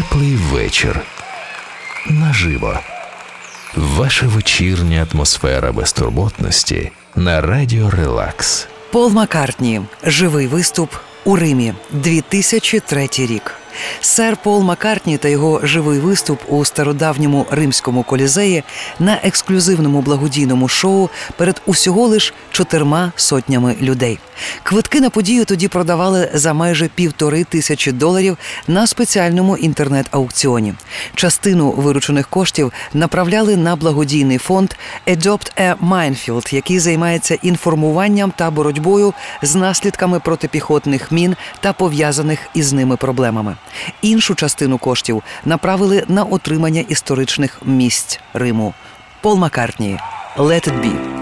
Теплий вечір. Наживо. Ваша вечірня атмосфера безтурботності на радіо Релакс. Пол Маккартні. Живий виступ у Римі. 2003 рік. Сер Пол Маккартні та його живий виступ у стародавньому римському колізеї на ексклюзивному благодійному шоу перед усього лиш чотирма сотнями людей. Квитки на подію тоді продавали за майже півтори тисячі доларів на спеціальному інтернет-аукціоні. Частину виручених коштів направляли на благодійний фонд Adopt a Minefield, який займається інформуванням та боротьбою з наслідками протипіхотних мін та пов'язаних із ними проблемами. Іншу частину коштів направили на отримання історичних місць Риму. Пол Маккартні «Let it be».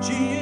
te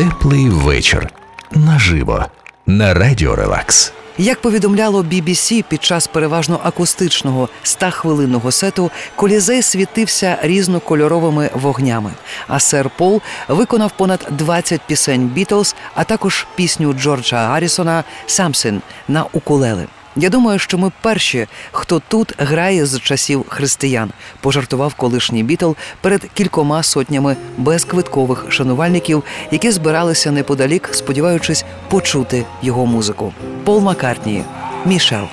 теплий вечір. Наживо. На радіо Релакс. Як повідомляло BBC під час переважно акустичного 100-хвилинного сету, колізей світився різнокольоровими вогнями. А сер Пол виконав понад 20 пісень Бітлз, а також пісню Джорджа Гаррісона «Something» на укулеле. Я думаю, що ми перші, хто тут грає з часів християн, пожартував колишній бітл перед кількома сотнями безквиткових шанувальників, які збиралися неподалік, сподіваючись почути його музику. Пол Маккартні, Мішел.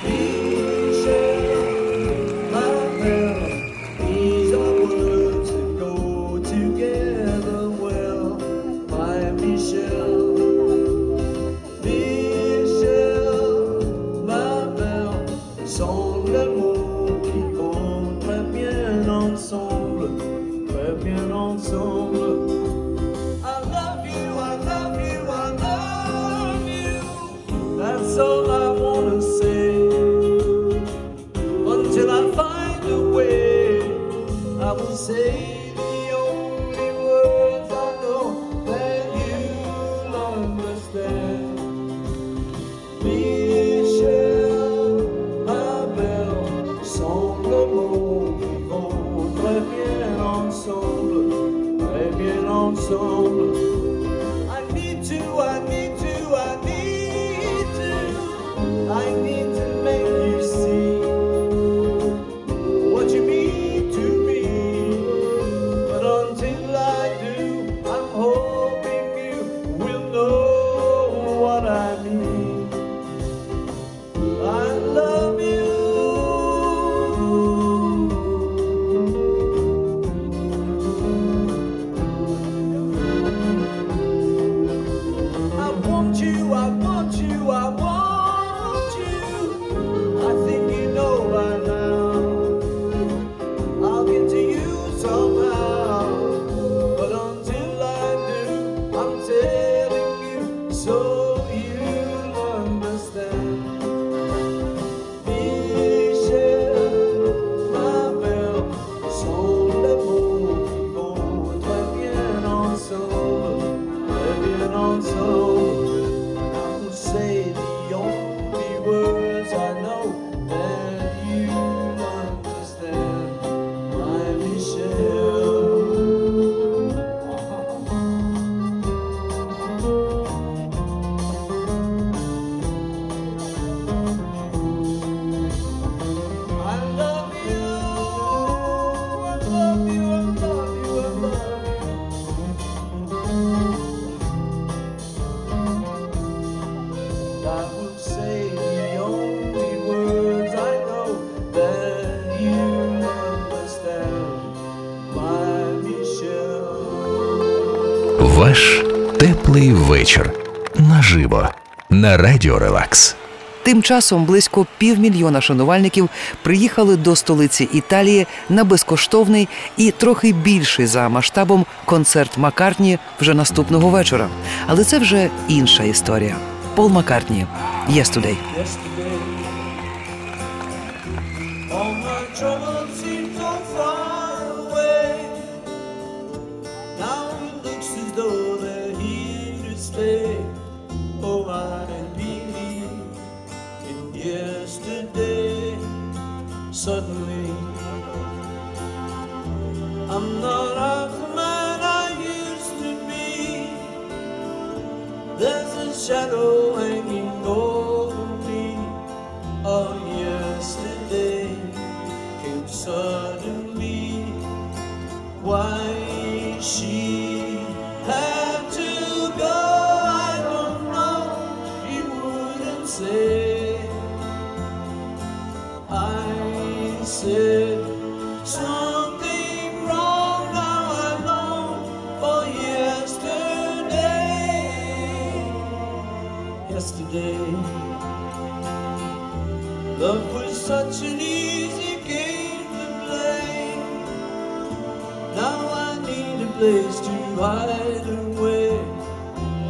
Ваш теплий вечір наживо на радіо Релакс. Тим часом близько півмільйона шанувальників приїхали до столиці Італії на безкоштовний і трохи більший за масштабом концерт Маккартні вже наступного вечора. Але це вже інша історія. Пол Маккартні «Yesterday». All my troubles seem so far I'm not half the man I used to be. There's a shadow. yesterday. Love was such an easy game to play. Now I need a place to hide away.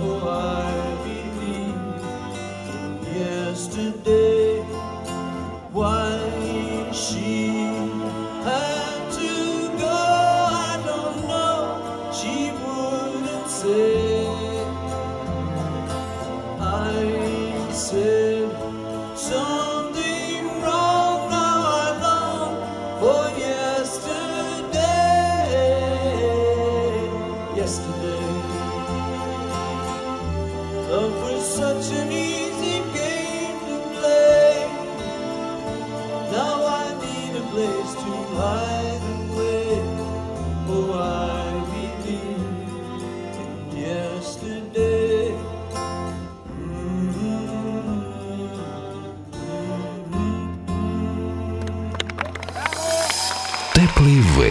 Oh, I believe yesterday. Why she had.